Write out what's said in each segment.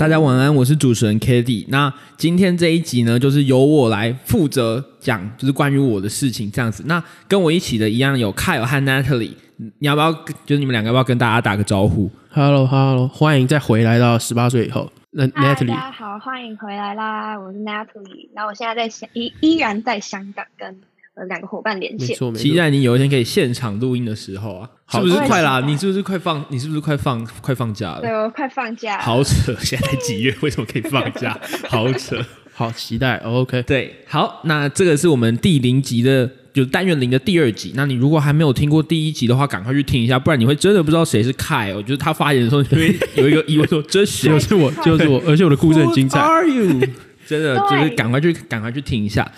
大家晚安，我是主持人 k a t i e 那今天这一集呢，就是由我来负责讲，就是关于我的事情这样子。那跟我一起的一样有 Kyle 和 Natalie，你要不要？就是你们两个要不要跟大家打个招呼？Hello，Hello，欢迎再回来到十八岁以后。那 Natalie，大家好，欢迎回来啦！我是 Natalie，那我现在在香依依然在香港跟。两个伙伴连线，期待你有一天可以现场录音的时候啊，是不是快啦？你是不是快放？你是不是快放？快放假了？对，我快放假。好扯，现在几月？为什么可以放假？好扯，好期待。OK，对，好，那这个是我们第零集的，就单元零的第二集。那你如果还没有听过第一集的话，赶快去听一下，不然你会真的不知道谁是 Kai。我觉得他发言的时候，因为 有一个疑问说：“这谁？就是我，就是我。”而且我的故事很精彩。Are you？真的就是赶快去，赶快去听一下。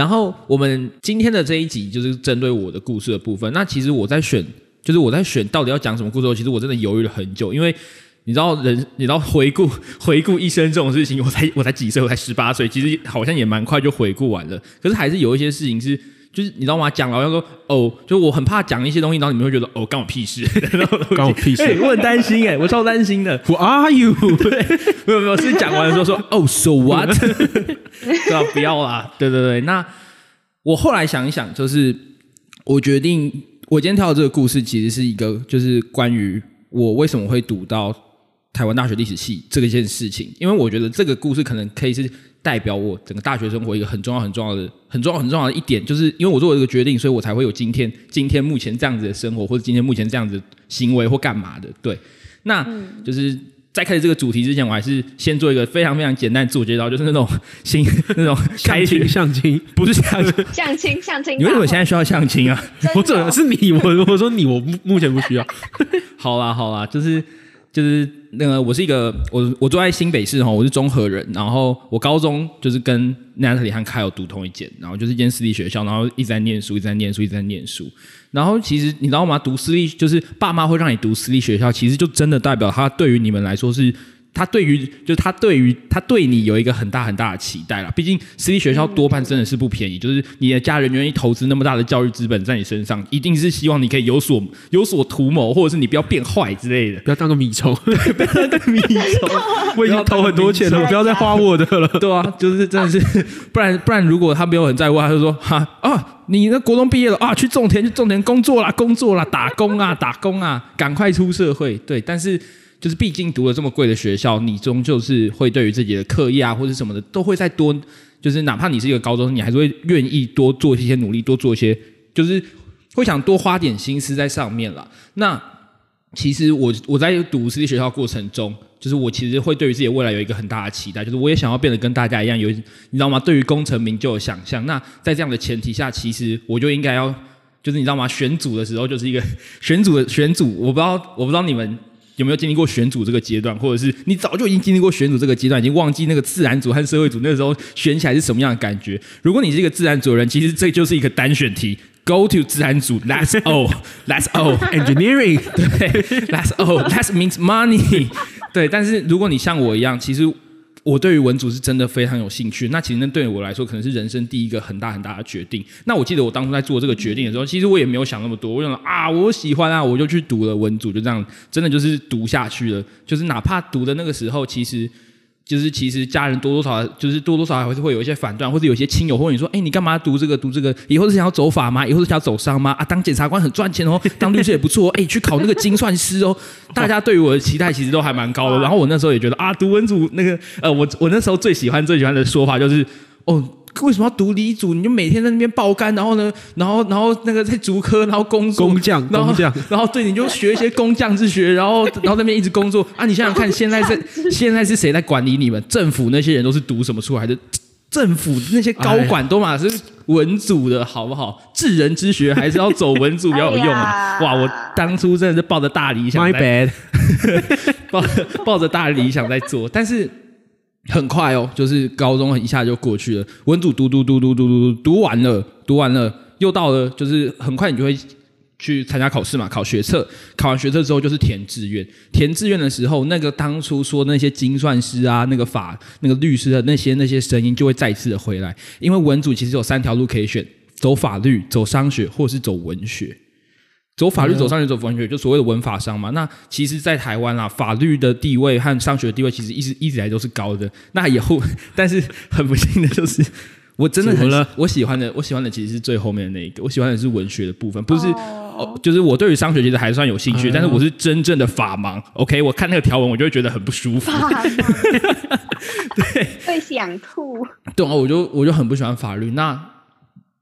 然后我们今天的这一集就是针对我的故事的部分。那其实我在选，就是我在选到底要讲什么故事。其实我真的犹豫了很久，因为你知道人，你知道回顾 回顾一生这种事情，我才我才几岁，我才十八岁，其实好像也蛮快就回顾完了。可是还是有一些事情是。就是你知道吗？讲了要说哦，就我很怕讲一些东西，然后你们会觉得哦，关我屁事，关我屁事。我很担心哎，我超担心的。Who are you？对，没有没有，是讲完的时候说 哦，so what？对啊，不要啦。对对对，那我后来想一想，就是我决定，我今天跳的这个故事其实是一个，就是关于我为什么会读到台湾大学历史系这个件事情，因为我觉得这个故事可能可以是。代表我整个大学生活一个很重要、很重要的、很重要、很重要的一点，就是因为我做了这个决定，所以我才会有今天、今天目前这样子的生活，或者今天目前这样子行为或干嘛的。对，那就是在开始这个主题之前，我还是先做一个非常非常简单自我介绍，就是那种新 那种相亲相亲，不是相亲相亲相亲。你为什么现在需要相亲啊？我怎么是你？我我说你，我目前不需要。好啦好啦，就是。就是那个，我是一个我我住在新北市哈，我是中和人。然后我高中就是跟 Natalie 和 Kyle 读同一间，然后就是一间私立学校，然后一直在念书，一直在念书，一直在念书。然后其实你知道吗？读私立就是爸妈会让你读私立学校，其实就真的代表他对于你们来说是。他对于，就是他对于他对你有一个很大很大的期待了。毕竟私立学校多半真的是不便宜，就是你的家人愿意投资那么大的教育资本在你身上，一定是希望你可以有所有所图谋，或者是你不要变坏之类的，不要当个米虫，不要当个米虫。我已经投很多钱了，不要再花我的了。对啊，就是真的是，不然不然，如果他没有很在乎，他就说哈啊，你那国中毕业了啊，去种田去种田工作啦，工作啦，打工啊打工啊，赶快出社会。对，但是。就是毕竟读了这么贵的学校，你终究是会对于自己的课业啊或者什么的都会再多，就是哪怕你是一个高中生，你还是会愿意多做一些努力，多做一些，就是会想多花点心思在上面了。那其实我我在读私立学校过程中，就是我其实会对于自己未来有一个很大的期待，就是我也想要变得跟大家一样，有你知道吗？对于功成名就的想象。那在这样的前提下，其实我就应该要，就是你知道吗？选组的时候就是一个选组的选组，我不知道我不知道你们。有没有经历过选组这个阶段，或者是你早就已经经历过选组这个阶段，已经忘记那个自然组和社会组那时候选起来是什么样的感觉？如果你是一个自然组的人，其实这就是一个单选题，Go to 自然组，Let's all，Let's all engineering，对，Let's all，Let's means money，对。但是如果你像我一样，其实。我对于文组是真的非常有兴趣，那其实那对我来说可能是人生第一个很大很大的决定。那我记得我当初在做这个决定的时候，其实我也没有想那么多，我想啊，我喜欢啊，我就去读了文组，就这样，真的就是读下去了。就是哪怕读的那个时候，其实。就是其实家人多多少少就是多多少少还是会有一些反段，或者有些亲友或者你说，哎，你干嘛读这个读这个？以后是想要走法吗？以后是想要走商吗？啊，当检察官很赚钱哦，当律师也不错。哎，去考那个精算师哦。大家对于我的期待其实都还蛮高的。然后我那时候也觉得啊，读文组那个呃，我我那时候最喜欢最喜欢的说法就是哦。为什么要读理组？你就每天在那边爆肝，然后呢，然后然后那个在竹科，然后工工匠，工匠，然后对，你就学一些工匠之学，然后 然后那边一直工作啊！你想想看，现在是 现在是谁在管理你们？政府那些人都是读什么出来的？政府那些高管都嘛是文组的，好不好？治人之学还是要走文组比较有用啊！哇，我当初真的是抱着大理想，My bad，抱抱着大理想在做，但是。很快哦，就是高中一下就过去了。文组读读读读读读读读完了，读完了又到了，就是很快你就会去参加考试嘛，考学测。考完学测之后就是填志愿。填志愿的时候，那个当初说那些精算师啊、那个法、那个律师的那些那些声音就会再次的回来。因为文组其实有三条路可以选：走法律、走商学，或者是走文学。走法律走商学走文学，就所谓的文法商嘛。那其实，在台湾啊，法律的地位和商学的地位其实一直一直以来都是高的。那以后，但是很不幸的就是，我真的很怎么了我喜欢的，我喜欢的其实是最后面的那一个，我喜欢的是文学的部分，不是。哦哦，就是我对于商学其实还算有兴趣，嗯但是我是真正的法盲。OK，我看那个条文，我就会觉得很不舒服。法盲，对，会想吐。对啊，我就我就很不喜欢法律。那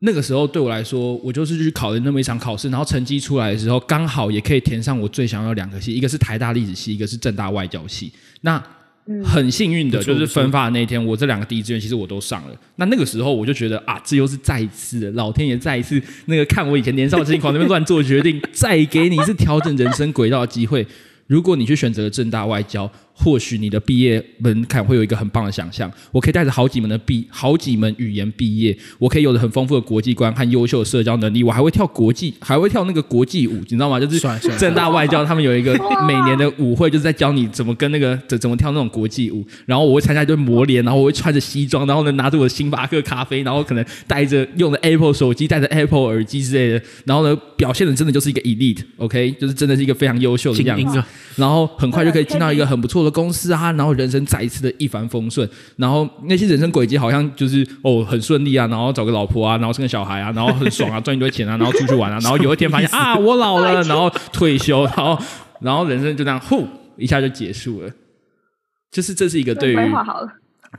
那个时候对我来说，我就是去考了那么一场考试，然后成绩出来的时候，刚好也可以填上我最想要的两个系，一个是台大历史系，一个是正大外交系。那嗯很幸运的就是分发的那一天，我这两个第一志愿其实我都上了。那那个时候我就觉得啊，这又是再一次的老天爷再一次那个看我以前年少轻狂那边乱做决定，再给你一次调整人生轨道的机会。如果你去选择了正大外交，或许你的毕业门槛会有一个很棒的想象。我可以带着好几门的毕，好几门语言毕业，我可以有着很丰富的国际观和优秀的社交能力，我还会跳国际，还会跳那个国际舞，你知道吗？就是正大外交他们有一个每年的舞会，就是在教你怎么跟那个怎怎么跳那种国际舞。然后我会参加一堆磨练，然后我会穿着西装，然后呢拿着我的星巴克咖啡，然后可能带着用的 Apple 手机，带着 Apple 耳机之类的，然后呢表现的真的就是一个 elite，OK，、就是真的是一个非常优秀的样子。然后很快就可以进到一个很不错的公司啊，然后人生再一次的一帆风顺，然后那些人生轨迹好像就是哦很顺利啊，然后找个老婆啊，然后生个小孩啊，然后很爽啊，赚一堆钱啊，然后出去玩啊，然后有一天发现 啊我老了，然后退休，然后然后人生就这样呼一下就结束了，就是这是一个对于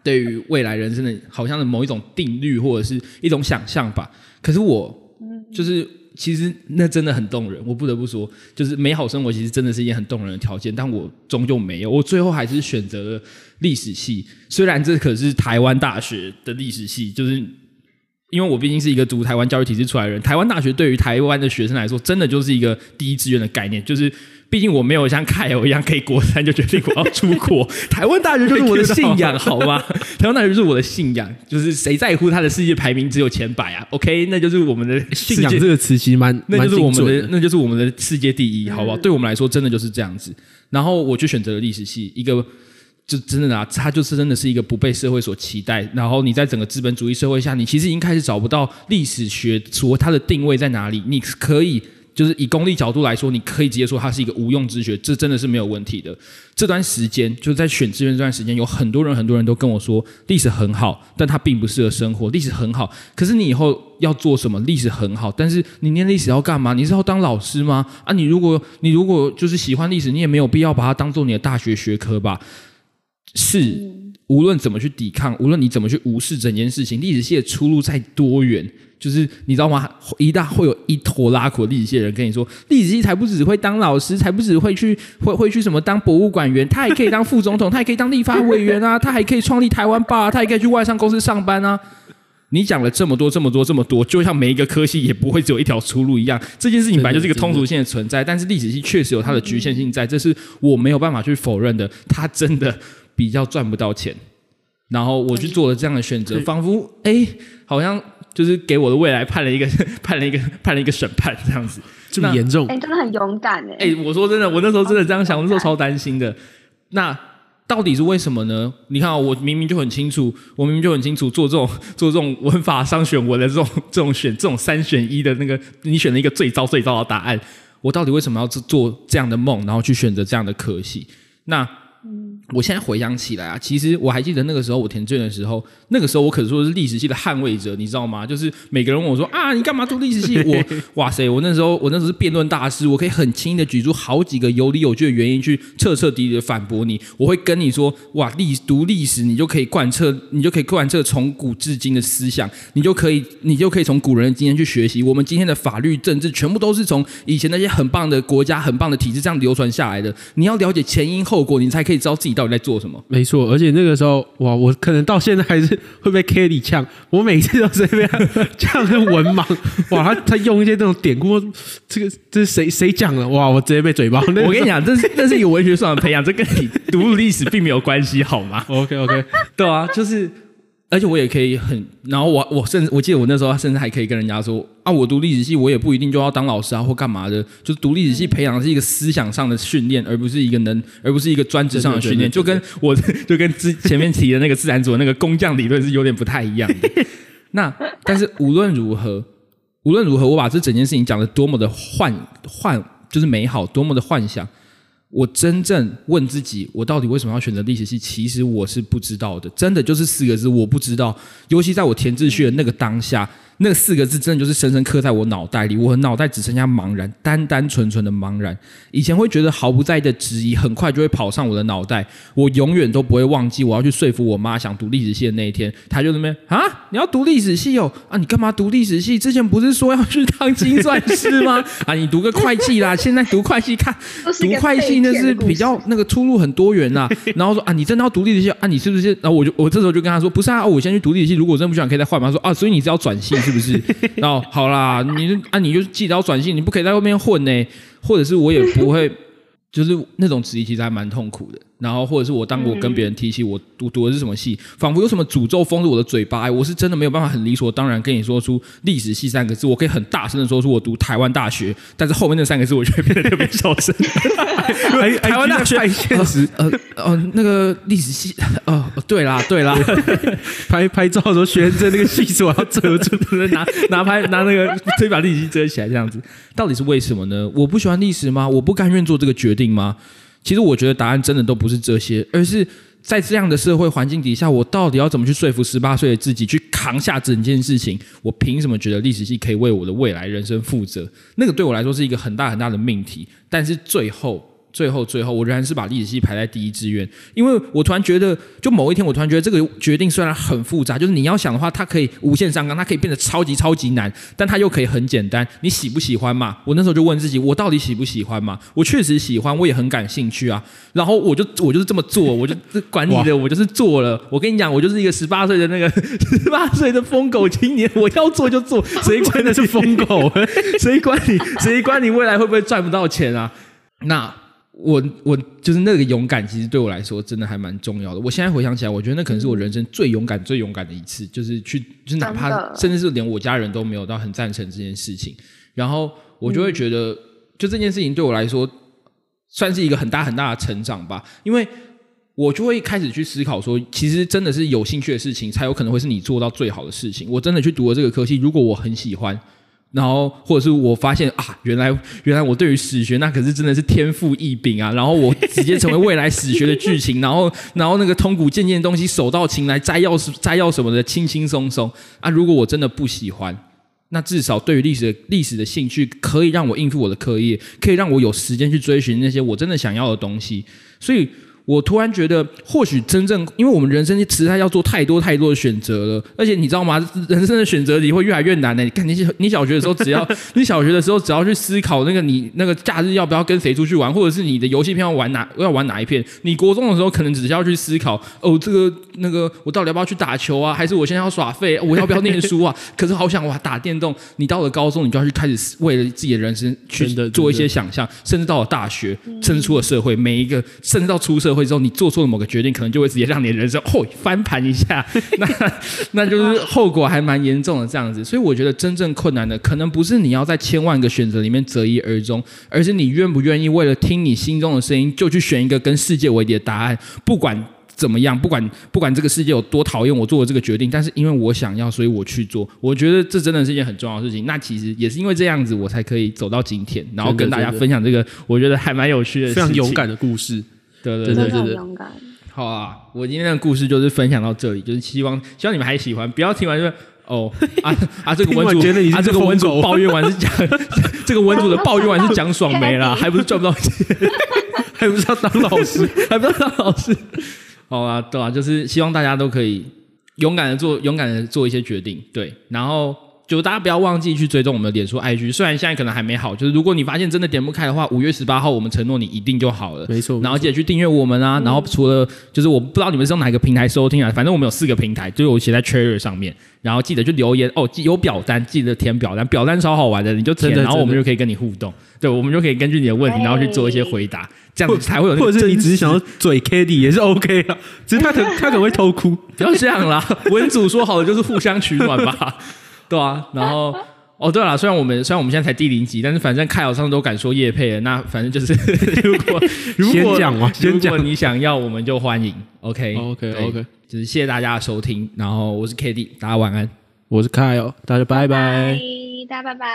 对于未来人生的好像的某一种定律或者是一种想象吧。可是我就是其实那真的很动人，我不得不说，就是美好生活其实真的是一件很动人的条件，但我终究没有，我最后还是选择了历史系。虽然这可是台湾大学的历史系，就是因为我毕竟是一个读台湾教育体制出来的人，台湾大学对于台湾的学生来说，真的就是一个第一志愿的概念，就是。毕竟我没有像凯欧一样可以国三就决定我要出国，台湾大学就是我的信仰，好吗？台湾大学就是我的信仰，就是谁在乎他的世界排名只有前百啊？OK，那就是我们的信仰这个词其实蛮那蛮就是我们的，的。那就是我们的世界第一，好不好？对我们来说，真的就是这样子。然后我就选择了历史系，一个就真的啊，它就是真的是一个不被社会所期待。然后你在整个资本主义社会下，你其实已经开始找不到历史学所它的定位在哪里。你可以。就是以功利角度来说，你可以直接说它是一个无用之学，这真的是没有问题的。这段时间就是在选志愿这段时间，有很多人很多人都跟我说，历史很好，但它并不适合生活。历史很好，可是你以后要做什么？历史很好，但是你念历史要干嘛？你是要当老师吗？啊，你如果你如果就是喜欢历史，你也没有必要把它当做你的大学学科吧？是，无论怎么去抵抗，无论你怎么去无视整件事情，历史系的出路再多远，就是你知道吗？一大会有一坨拉苦历史系的人跟你说，历史系才不只会当老师，才不只会去会会去什么当博物馆员，他还可以当副总统，他还可以当立法委员啊，他还可以创立台湾吧，他还可以去外商公司上班啊。你讲了这么多、这么多、这么多，就像每一个科系也不会只有一条出路一样，这件事情本来就是一个通俗性的存在。但是历史系确实有它的局限性在，这是我没有办法去否认的。它真的比较赚不到钱，然后我去做了这样的选择，仿佛哎，好像就是给我的未来判了一个 判了一个判了一个审判这样子。这么严重哎、，真的很勇敢哎、哎、我说真的，我那时候真的这样想，我那时候超担心的。那到底是为什么呢？你看、哦，我明明就很清楚，我明明就很清楚，做这种做这种文法商选文的这种这种选这种三选一的那个，你选了一个最糟最糟的答案，我到底为什么要做做这样的梦，然后去选择这样的可惜？那我现在回想起来啊，其实我还记得那个时候我填志愿的时候，那个时候我可说是历史系的捍卫者，你知道吗？就是每个人问我说啊，你干嘛读历史系？我哇塞，我那时候我那时候是辩论大师，我可以很轻易的举出好几个有理有据的原因去彻彻底底的反驳你。我会跟你说，哇，历读历史你就可以贯彻，你就可以贯彻从古至今的思想，你就可以你就可以从古人的经验去学习。我们今天的法律、政治全部都是从以前那些很棒的国家、很棒的体制这样流传下来的。你要了解前因后果，你才可以知道自己到底在做什么。没错，而且那个时候，哇，我可能到现在还是会被 Kelly 呛，我每次都是被他呛成文盲，哇，他他用一些这种典故，这个这是谁谁讲的？哇，我直接被嘴巴。我跟你讲，这是 这是有文学上的培养，这跟你读历史并没有关系，好吗？，OK OK，对啊，就是，而且我也可以很，然后我我甚至我记得我那时候甚至还可以跟人家说啊，我读历史系，我也不一定就要当老师啊或干嘛的，就是读历史系培养的是一个思想上的训练，而不是一个能，而不是一个专职上的训练，就跟我就跟之前面提的那个自然组的那个工匠理论是有点不太一样的。那但是无论如何，无论如何，我把这整件事情讲的多么的幻幻，就是美好，多么的幻想。我真正问自己，我到底为什么要选择历史系？其实我是不知道的，真的就是四个字，我不知道。尤其在我填志愿那个当下。那四个字真的就是深深刻在我脑袋里，我脑袋只剩下茫然，单单纯纯的茫然。以前会觉得毫不在意的质疑，很快就会跑上我的脑袋。我永远都不会忘记，我要去说服我妈想读历史系的那一天，她就那边 啊，你要读历史系哦，啊，你干嘛读历史系？之前不是说要去当精算师吗？啊，你读个会计啦，现在读会计看读会计那是比较那个出路很多元呐。然后说啊，你真的要读历史系啊？你是不是？然后我就我这时候就跟他说，不是啊，我先去读历史系，如果真的不喜欢，可以再换嘛。说啊，所以你是要转系？是不是？然 后好啦，你啊，你就记得要转性，你不可以在外面混呢。或者是我也不会，就是那种质疑，其实还蛮痛苦的。然后，或者是我当我跟别人提起我读读的是什么系，仿佛有什么诅咒封住我的嘴巴。我是真的没有办法很理所当然跟你说出历史系三个字。我可以很大声的说出我读台湾大学，但是后面那三个字我就会变得特别小声。台湾大学太现实，呃呃，那个历史系，哦，对啦对啦，拍拍照的时候学着那个系所要遮住，拿拿拍拿那个可以把历史系遮起来这样子，到底是为什么呢？我不喜欢历史吗？我不甘愿做这个决定吗？其实我觉得答案真的都不是这些，而是在这样的社会环境底下，我到底要怎么去说服十八岁的自己去扛下整件事情？我凭什么觉得历史系可以为我的未来人生负责？那个对我来说是一个很大很大的命题。但是最后。最后，最后，我仍然是把历史系排在第一志愿，因为我突然觉得，就某一天，我突然觉得这个决定虽然很复杂，就是你要想的话，它可以无限上纲，它可以变得超级超级难，但它又可以很简单。你喜不喜欢嘛？我那时候就问自己，我到底喜不喜欢嘛？我确实喜欢，我也很感兴趣啊。然后我就我就是这么做，我就管你的，我就是做了。我跟你讲，我就是一个十八岁的那个 十八岁的疯狗青年，我要做就做，谁管的是疯狗？谁管你？谁管你未来会不会赚不到钱啊？那。我我就是那个勇敢，其实对我来说真的还蛮重要的。我现在回想起来，我觉得那可能是我人生最勇敢、最勇敢的一次，就是去，就是哪怕甚至是连我家人都没有到很赞成这件事情，然后我就会觉得，就这件事情对我来说算是一个很大很大的成长吧。因为我就会开始去思考说，其实真的是有兴趣的事情，才有可能会是你做到最好的事情。我真的去读了这个科系，如果我很喜欢。然后，或者是我发现啊，原来原来我对于史学那可是真的是天赋异禀啊！然后我直接成为未来史学的剧情，然后 然后那个通古渐渐的东西手到擒来，摘要是摘要什么的轻轻松松啊！如果我真的不喜欢，那至少对于历史的历史的兴趣可以让我应付我的课业，可以让我有时间去追寻那些我真的想要的东西，所以。我突然觉得，或许真正，因为我们人生实在要做太多太多的选择了，而且你知道吗？人生的选择题会越来越难呢。你看，你 你小学的时候，只要 你小学的时候，只要去思考那个你那个假日要不要跟谁出去玩，或者是你的游戏片要玩哪要玩哪一片。你国中的时候，可能只需要去思考哦，这个那个我到底要不要去打球啊？还是我现在要耍废？我要不要念书啊？可是好想哇打电动。你到了高中，你就要去开始为了自己的人生去做一些想象，甚至到了大学，甚至出了社会，每一个甚至到出社会。之后，你做错了某个决定，可能就会直接让你的人生哦翻盘一下，那那就是后果还蛮严重的这样子。所以我觉得真正困难的，可能不是你要在千万个选择里面择一而终，而是你愿不愿意为了听你心中的声音，就去选一个跟世界为敌的答案。不管怎么样，不管不管这个世界有多讨厌我做的这个决定，但是因为我想要，所以我去做。我觉得这真的是一件很重要的事情。那其实也是因为这样子，我才可以走到今天，然后跟大家分享这个我觉得还蛮有趣的、非常勇敢的故事。对对对对，勇敢。好啊，我今天的故事就是分享到这里，就是希望希望你们还喜欢，不要听完就哦啊啊 这个文主啊这个文主抱怨完是讲 这个文主的抱怨完是讲爽没了，还不是赚不到钱，还不是要当老师，还不是当老师。好啊，对啊，就是希望大家都可以勇敢的做，勇敢的做一些决定，对，然后。就大家不要忘记去追踪我们的脸书 IG，虽然现在可能还没好，就是如果你发现真的点不开的话，五月十八号我们承诺你一定就好了。没错，然后记得去订阅我们啊。然后除了就是我不知道你们是用哪个平台收听啊，反正我们有四个平台，就我写在 Cherry 上面。然后记得去留言哦，有表单记得填表单，表单超好玩的，你就填，然后我们就可以跟你互动。对，我们就可以根据你的问题，然后去做一些回答，这样子才会有。或者是你只是想要嘴 k d 也是 OK 啊，只是他可他可能会偷哭，不要这样啦。文主说好的就是互相取暖吧，对啊，然后。哦，对了，虽然我们虽然我们现在才第零集，但是反正凯尔上都敢说叶配了，那反正就是 如果 如果先讲嘛，如果你想要，我们就欢迎。OK，OK，OK，就是谢谢大家的收听，然后我是 k d 大家晚安，我是凯尔，大家拜拜。大家拜拜。